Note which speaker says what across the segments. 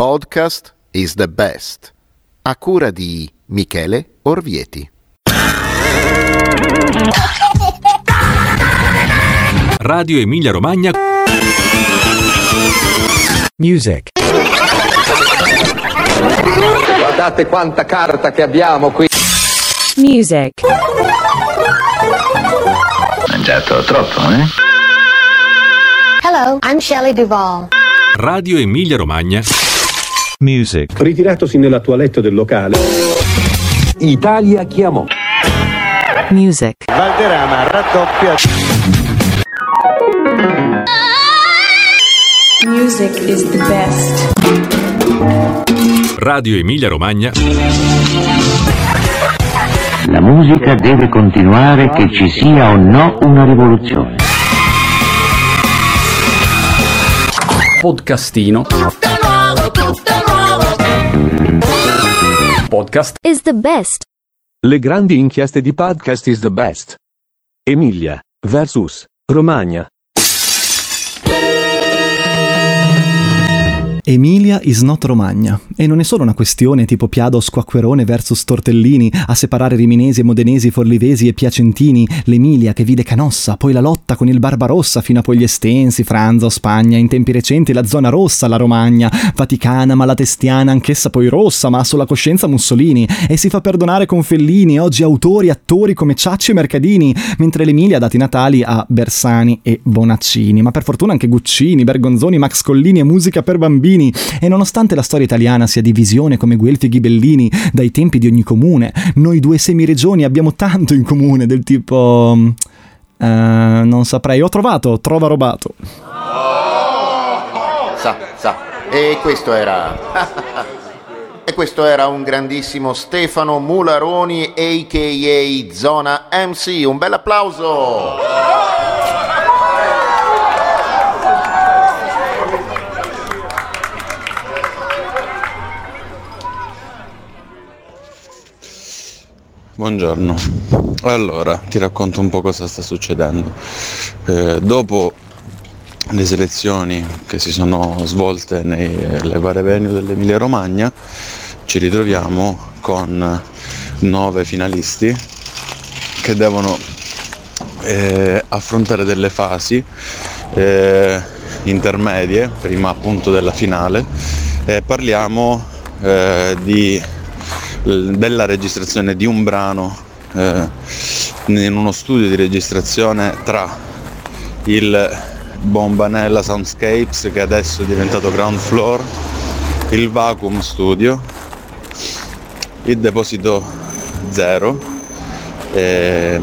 Speaker 1: Podcast is the best. A cura di Michele Orvieti.
Speaker 2: Radio Emilia Romagna.
Speaker 3: Music.
Speaker 4: Guardate quanta carta che abbiamo qui.
Speaker 5: Music.
Speaker 6: Mangiato troppo, eh?
Speaker 7: Hello, I'm Shelley Duvall.
Speaker 2: Radio Emilia Romagna.
Speaker 3: Music.
Speaker 8: Ritiratosi nella toilette del locale.
Speaker 4: Italia chiamò.
Speaker 5: Music.
Speaker 9: Valderrama raddoppia.
Speaker 10: Music is the best.
Speaker 2: Radio Emilia Romagna.
Speaker 6: La musica deve continuare che ci sia o no una rivoluzione.
Speaker 11: Podcastino. Podcast
Speaker 5: Is the best.
Speaker 8: Le grandi inchieste di podcast is the best. Emilia versus Romagna.
Speaker 12: Emilia is not Romagna. E non è solo una questione tipo Piado Squacquerone versus Tortellini a separare riminesi e modenesi, forlivesi e piacentini, l'Emilia che vide Canossa, poi la lotta con il Barbarossa fino a poi gli Estensi, Franza Spagna, in tempi recenti la zona rossa, la Romagna, Vaticana, Malatestiana, anch'essa poi rossa, ma sulla coscienza Mussolini, e si fa perdonare con Fellini, oggi autori, attori come Ciacci e Mercadini, mentre l'Emilia ha dati natali a Bersani e Bonaccini, ma per fortuna anche Guccini, Bergonzoni, Max Collini e musica per bambini, e nonostante la storia italiana sia divisione come Guelfi e Ghibellini dai tempi di ogni comune, noi due semiregioni abbiamo tanto in comune, del tipo... eh, non saprei, ho trovato, trova robato.
Speaker 1: Sa, sa. E questo era. e questo era un grandissimo Stefano Mularoni, a.k.a. Zona MC. Un bel applauso!
Speaker 13: Buongiorno, allora ti racconto un po' cosa sta succedendo. Eh, dopo le selezioni che si sono svolte nelle varie venue dell'Emilia Romagna, ci ritroviamo con nove finalisti che devono eh, affrontare delle fasi eh, intermedie, prima appunto della finale. Eh, parliamo eh, di della registrazione di un brano eh, in uno studio di registrazione tra il Bombanella Soundscapes che adesso è diventato Ground Floor, il Vacuum Studio, il Deposito Zero, eh,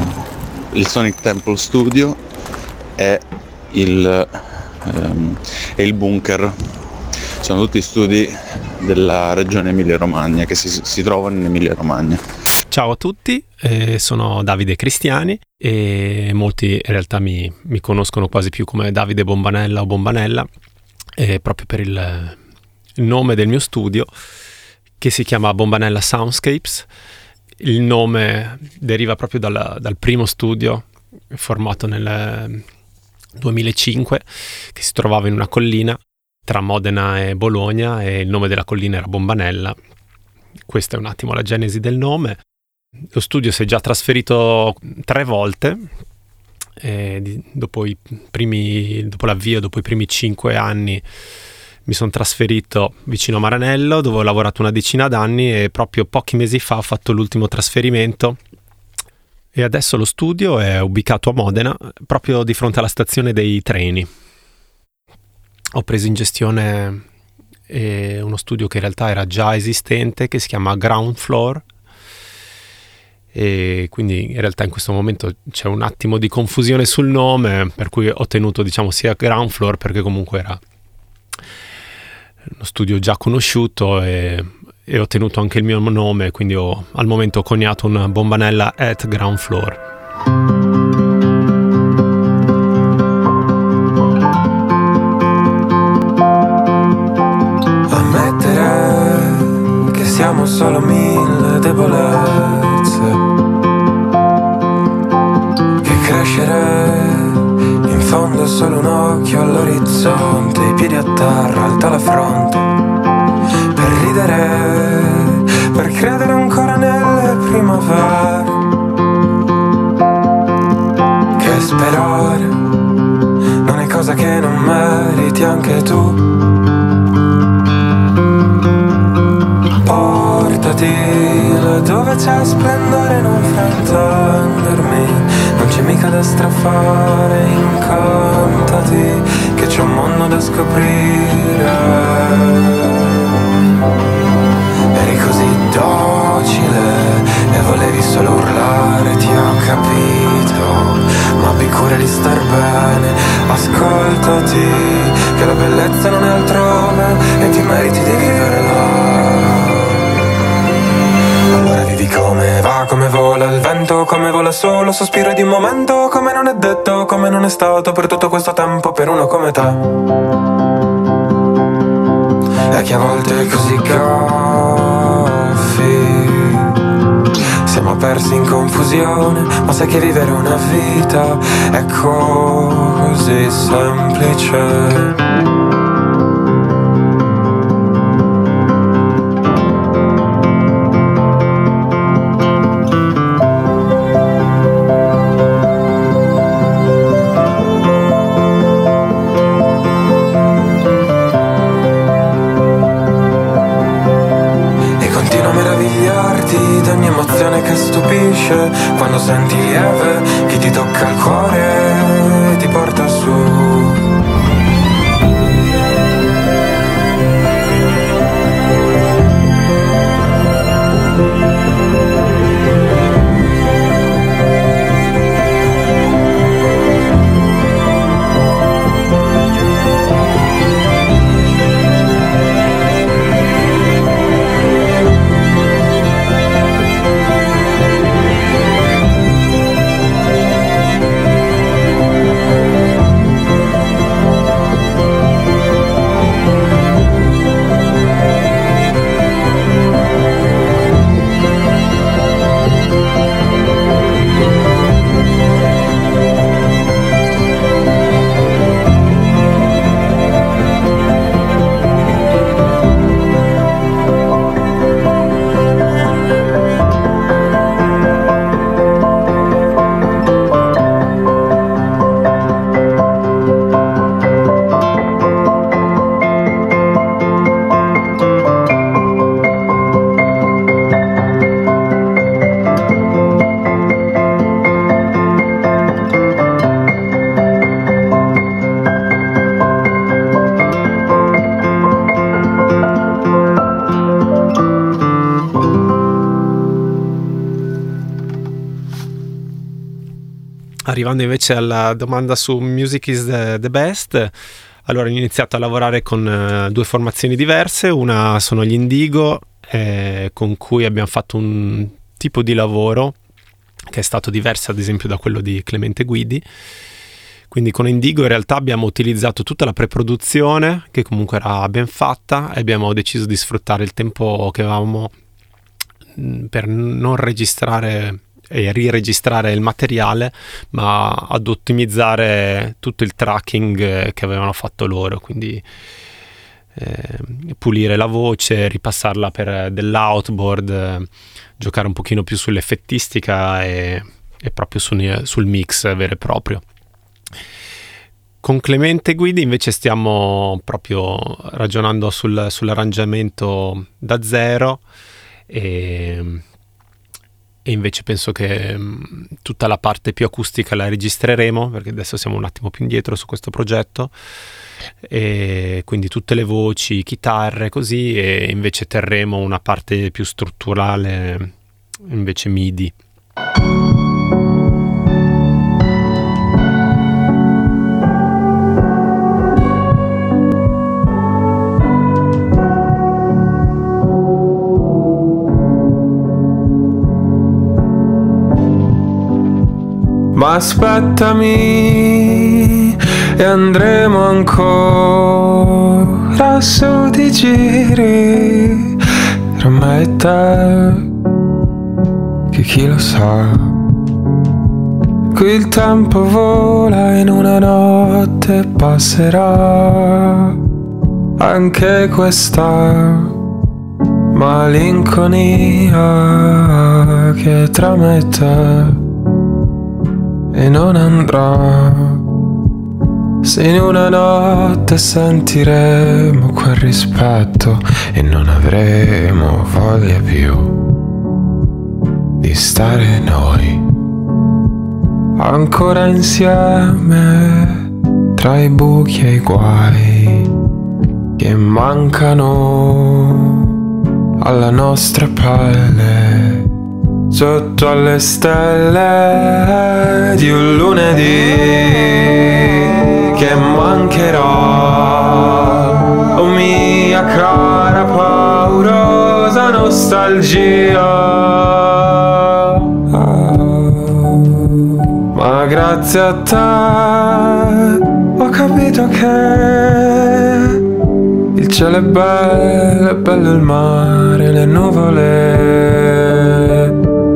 Speaker 13: il Sonic Temple Studio e il, ehm, e il Bunker. Sono tutti studi della regione Emilia-Romagna che si, si trovano in Emilia-Romagna.
Speaker 14: Ciao a tutti, eh, sono Davide Cristiani e molti in realtà mi, mi, conoscono quasi più come Davide Bombanella o Bombanella, eh, proprio per il, il nome del mio studio che si chiama Bombanella Soundscapes. Il nome deriva proprio dal, dal primo studio formato nel 2005 che si trovava in una collina tra Modena e Bologna e il nome della collina era Bombanella. Questa è un attimo la genesi del nome. Lo studio si è già trasferito tre volte, dopo, primi, dopo l'avvio, dopo i primi cinque anni mi sono trasferito vicino a Maranello dove ho lavorato una decina d'anni e proprio pochi mesi fa ho fatto l'ultimo trasferimento e adesso lo studio è ubicato a Modena proprio di fronte alla stazione dei treni ho preso in gestione eh, uno studio che in realtà era già esistente, che si chiama Ground Floor. E quindi in realtà in questo momento c'è un attimo di confusione sul nome, per cui ho tenuto diciamo sia Ground Floor perché comunque era uno studio già conosciuto e, e ho tenuto anche il mio nome, quindi ho al momento ho coniato una bombanella at Ground Floor.
Speaker 15: all'orizzonte, i piedi a terra, alta la fronte, per ridere, per credere ancora nelle primavere. Che sperare non è cosa che non meriti anche tu. Portati là dove c'è splendore, non fraintendermi. Non c'è mica da strafare, incantati da scoprire. Eri così docile e volevi solo urlare, ti ho capito. Ma abbi cura di star bene, ascoltati Che la bellezza non è altrove e ti meriti di vivere come va, come vola il vento, come vola solo, sospiro di un momento, come non è detto, come non è stato per tutto questo tempo per uno come te. E che a volte è così goffi, siamo persi in confusione, ma sai che vivere una vita è così semplice. Stupisce Quando senti lieve chi ti tocca il cuore e ti porta su
Speaker 14: Arrivando invece alla domanda su Music is the, the best, allora ho iniziato a lavorare con eh, due formazioni diverse, una sono gli Indigo, eh, con cui abbiamo fatto un tipo di lavoro che è stato diverso ad esempio da quello di Clemente Guidi. Quindi con Indigo in realtà abbiamo utilizzato tutta la preproduzione, che comunque era ben fatta, e abbiamo deciso di sfruttare il tempo che avevamo mh, per non registrare e riregistrare il materiale, ma ad ottimizzare tutto il tracking eh, che avevano fatto loro, quindi eh, pulire la voce, ripassarla per dell'outboard, eh, giocare un pochino più sull'effettistica e, e proprio sul, sul mix vero e proprio. Con Clemente Guidi invece stiamo proprio ragionando sul, sull'arrangiamento da zero e e invece penso che mh, tutta la parte più acustica la registreremo perché adesso siamo un attimo più indietro su questo progetto e quindi tutte le voci, chitarre così e invece terremo una parte più strutturale invece MIDI.
Speaker 15: Ma aspettami e andremo ancora su di giri tra me e te, che chi lo sa. Qui il tempo vola in una notte passerà anche questa malinconia che tra me e non andrà. Se in una notte sentiremo quel rispetto e non avremo voglia più di stare noi ancora insieme tra i buchi e i guai che mancano alla nostra pelle sotto alle stelle di un lunedì che mancherà oh mia cara paurosa nostalgia. Ma grazie a te ho capito che il cielo è bello, è bello il mare, le nuvole,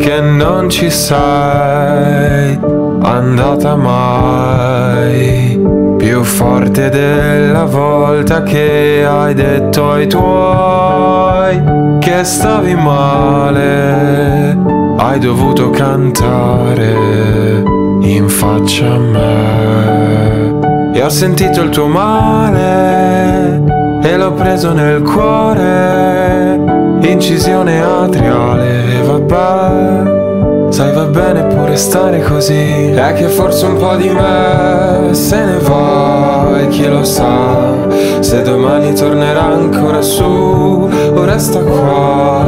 Speaker 15: che non ci sei andata mai, più forte della volta che hai detto ai tuoi che stavi male, hai dovuto cantare in faccia a me. E ho sentito il tuo male e l'ho preso nel cuore, incisione atriale, vabbè, sai va bene pure stare così, è che forse un po' di me se ne va e chi lo sa, se domani tornerà ancora su o resta qua.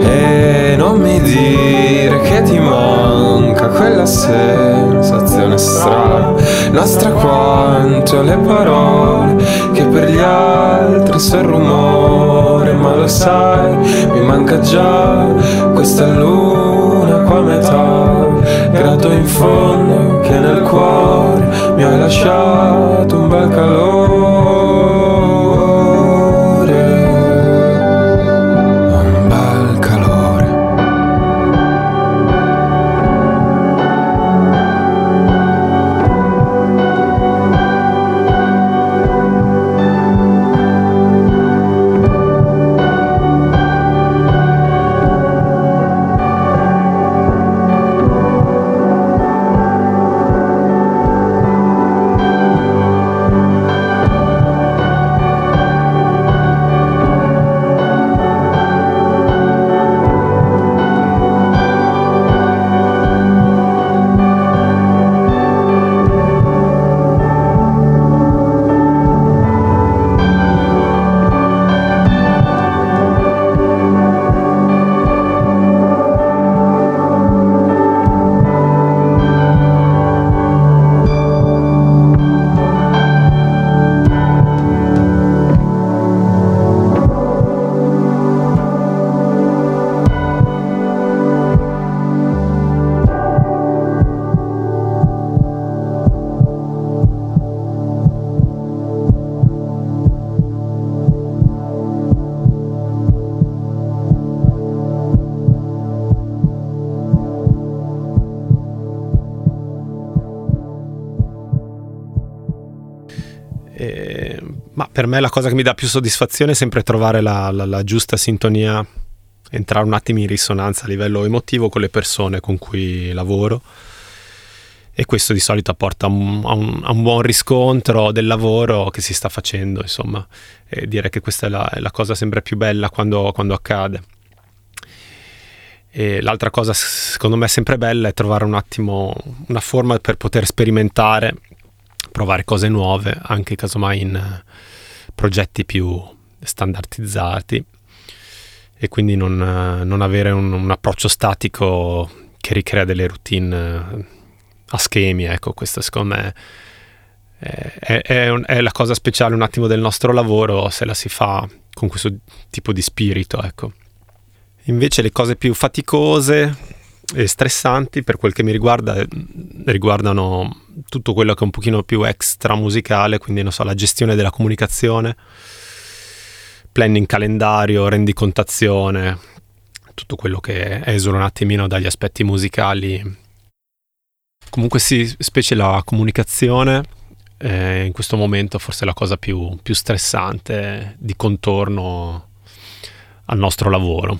Speaker 15: E non mi dire che ti manca quella sensazione strana, nostra quanto le parole che per gli altri sono rumore, ma lo sai, mi manca già questa luna qua a metà, grado in fondo che nel cuore mi hai lasciato un bel calore.
Speaker 14: E- ma per me la cosa che mi dà più soddisfazione è sempre trovare la, la- la giusta sintonia, entrare un attimo in risonanza a livello emotivo con le persone con cui lavoro e questo di solito porta a un, a un- a un buon riscontro del lavoro che si sta facendo, insomma, e direi che questa è la, è la cosa sempre più bella quando, quando accade. E l'altra cosa secondo me sempre bella è trovare un attimo una forma per poter sperimentare, provare cose nuove, anche casomai in eh, progetti più standardizzati e quindi non, eh, non avere un, un approccio statico che ricrea delle routine eh, a schemi, ecco, questo secondo me è- è un- è la cosa speciale un attimo del nostro lavoro se la si fa con questo tipo di spirito, ecco. Invece le cose più faticose e stressanti per quel che mi riguarda eh, riguardano tutto quello che è un pochino più extra musicale, quindi non so, la gestione della comunicazione, planning calendario, rendicontazione, tutto quello che esula un attimino dagli aspetti musicali. Comunque sì, specie la comunicazione, eh, in questo momento forse è la cosa più, più stressante di contorno al nostro lavoro.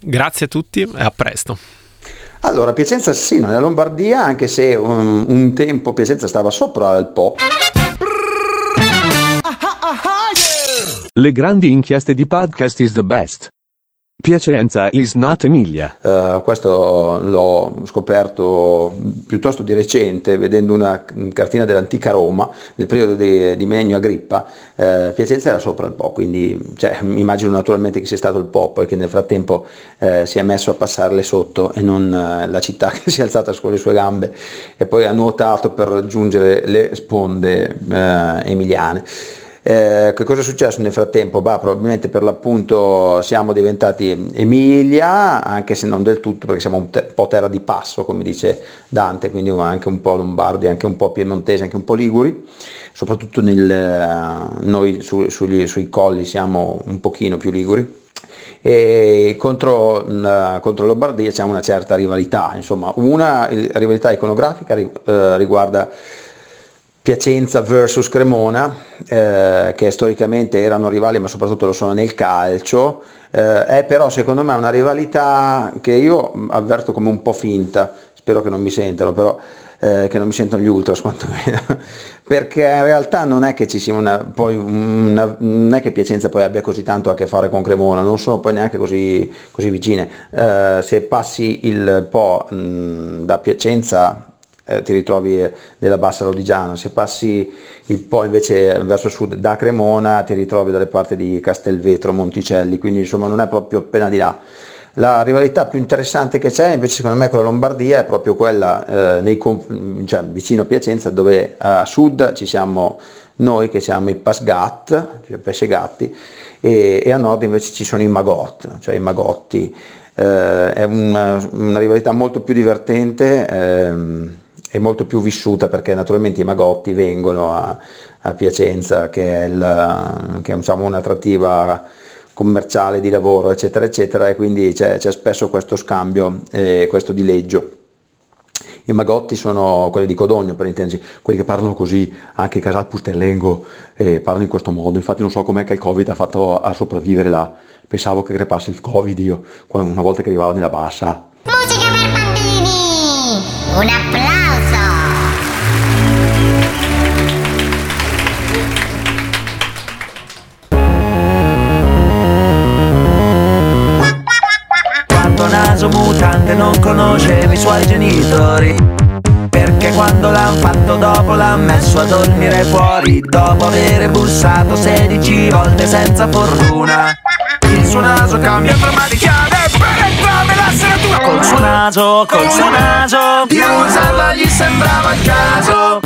Speaker 14: Grazie a tutti e a presto.
Speaker 7: Allora, Piacenza sì, nella Lombardia, anche se um, un tempo Piacenza stava sopra il Po.
Speaker 8: Le grandi inchieste di podcast is the best. Piacenza is not Emilia.
Speaker 7: Uh, questo l'ho scoperto piuttosto di recente vedendo una cartina dell'antica Roma nel periodo di, di Megno Agrippa. Uh, Piacenza era sopra il Po, quindi cioè, immagino naturalmente che sia stato il Po, poi che nel frattempo uh, si è messo a passarle sotto e non la città che si è alzata con le sue gambe e poi ha nuotato per raggiungere le sponde emiliane. Eh, che cosa è successo nel frattempo? Bah, probabilmente per l'appunto siamo diventati Emilia, anche se non del tutto perché siamo un te- po' terra di passo, come dice Dante, quindi anche un po' lombardi, anche un po' piemontesi, anche un po' liguri, soprattutto nel, noi su, sugli, sui colli siamo un pochino più liguri. E contro, contro Lombardia c'è una certa rivalità, insomma una rivalità iconografica eh, riguarda Piacenza versus Cremona, eh, che storicamente erano rivali ma soprattutto lo sono nel calcio, eh, è però secondo me una rivalità che io avverto come un po' finta, spero che non mi sentano, però eh, che non mi sentono gli ultras quantomeno, perché in realtà non è che ci sia una, poi una, non è che Piacenza poi abbia così tanto a che fare con Cremona, non sono poi neanche così, così vicine. Eh, se passi il Po mh, da Piacenza eh, ti ritrovi eh, nella bassa Lodigiana, se passi il Po invece verso sud da Cremona ti ritrovi dalle parti di Castelvetro, Monticelli, quindi insomma non è proprio appena di là. La rivalità più interessante che c'è invece secondo me con la Lombardia è proprio quella eh, nei, cioè, vicino a Piacenza dove a sud ci siamo noi che siamo i Pasgat, cioè Pesce Gatti, e, e, a nord invece ci sono i Magot, cioè i Magotti. Eh, è una, una, rivalità molto più divertente. Ehm, è molto più vissuta perché naturalmente i magotti vengono a, a Piacenza che è, il, che è diciamo, un'attrattiva commerciale di lavoro eccetera eccetera e quindi c'è, c'è spesso questo scambio, eh, questo dileggio. I magotti sono quelli di Codogno per intendersi, quelli che parlano così, anche Casal Pustellengo eh, parlano in questo modo, infatti non so com'è che il Covid ha fatto a sopravvivere là, pensavo che crepasse il Covid io, una volta che arrivavo nella bassa.
Speaker 11: Musica per bambini! Un applauso!
Speaker 16: Suoi genitori. Perché quando l'han fatto dopo l'han messo a dormire fuori. Dopo aver bussato 16 volte senza fortuna. Il suo naso cambia forma di chiave per entrare la serratura. Col suo naso, col suo naso. Di usarlo gli sembrava il caso.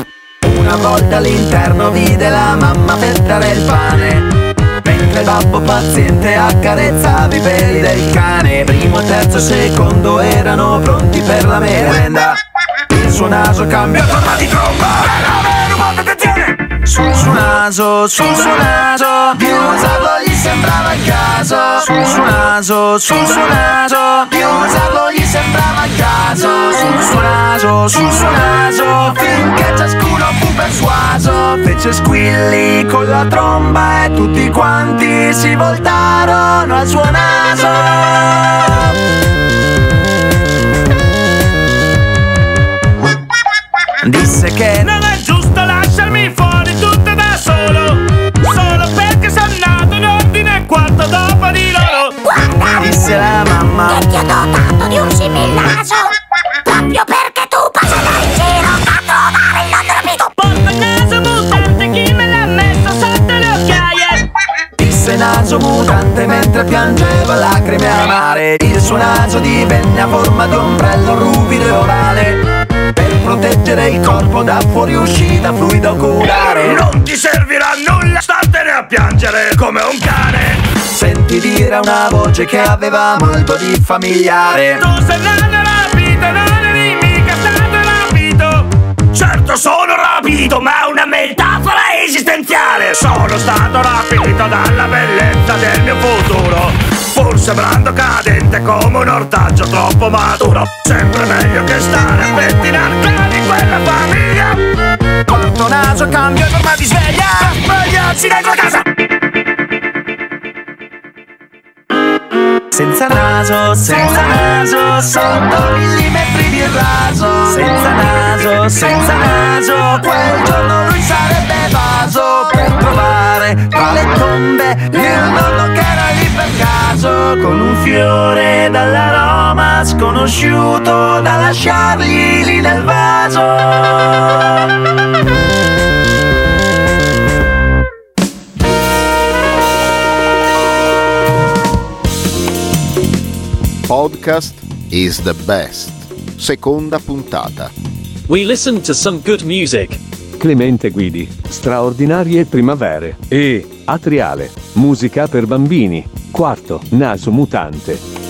Speaker 16: Una volta all'interno vide la mamma pettare il pane mentre babbo paziente accarezzava i peli del cane. Primo, terzo e secondo erano pronti per la merenda. Il suo naso cambia forma di tromba. Un sul suo naso, sul suo naso Di usarlo gli sembrava il caso. Sul suo naso, sul suo naso Di usarlo gli sembrava il caso. Sul suo naso, sul suo naso Finché ciascuno fu persuaso. Fece squilli con la tromba E tutti quanti si voltarono al suo naso. Disse che Senti dire a una voce che aveva molto di familiare. Tu sei nato rapito, non eri mica stato rapito Certo sono rapito, ma è una metafora esistenziale. Sono stato rapito dalla bellezza del mio futuro. Pur sembrando cadente come un ortaggio troppo maturo. Sempre meglio che stare a pettinare di quella famiglia. Quanto naso cambia forma di sveglia. Svegliarsi dentro casa Senza naso, senza naso, sotto millimetri di raso. Senza naso, senza naso, quel giorno lui sarebbe vaso per trovare tra le tombe il nonno che era lì per caso. Con un fiore dall'aroma sconosciuto da lasciargli lì nel vaso.
Speaker 1: Podcast is the best. Seconda puntata.
Speaker 17: We listened to some good music.
Speaker 8: Clemente Guidi, straordinarie primavere. E Atriale, musica per bambini. Quarto, naso mutante.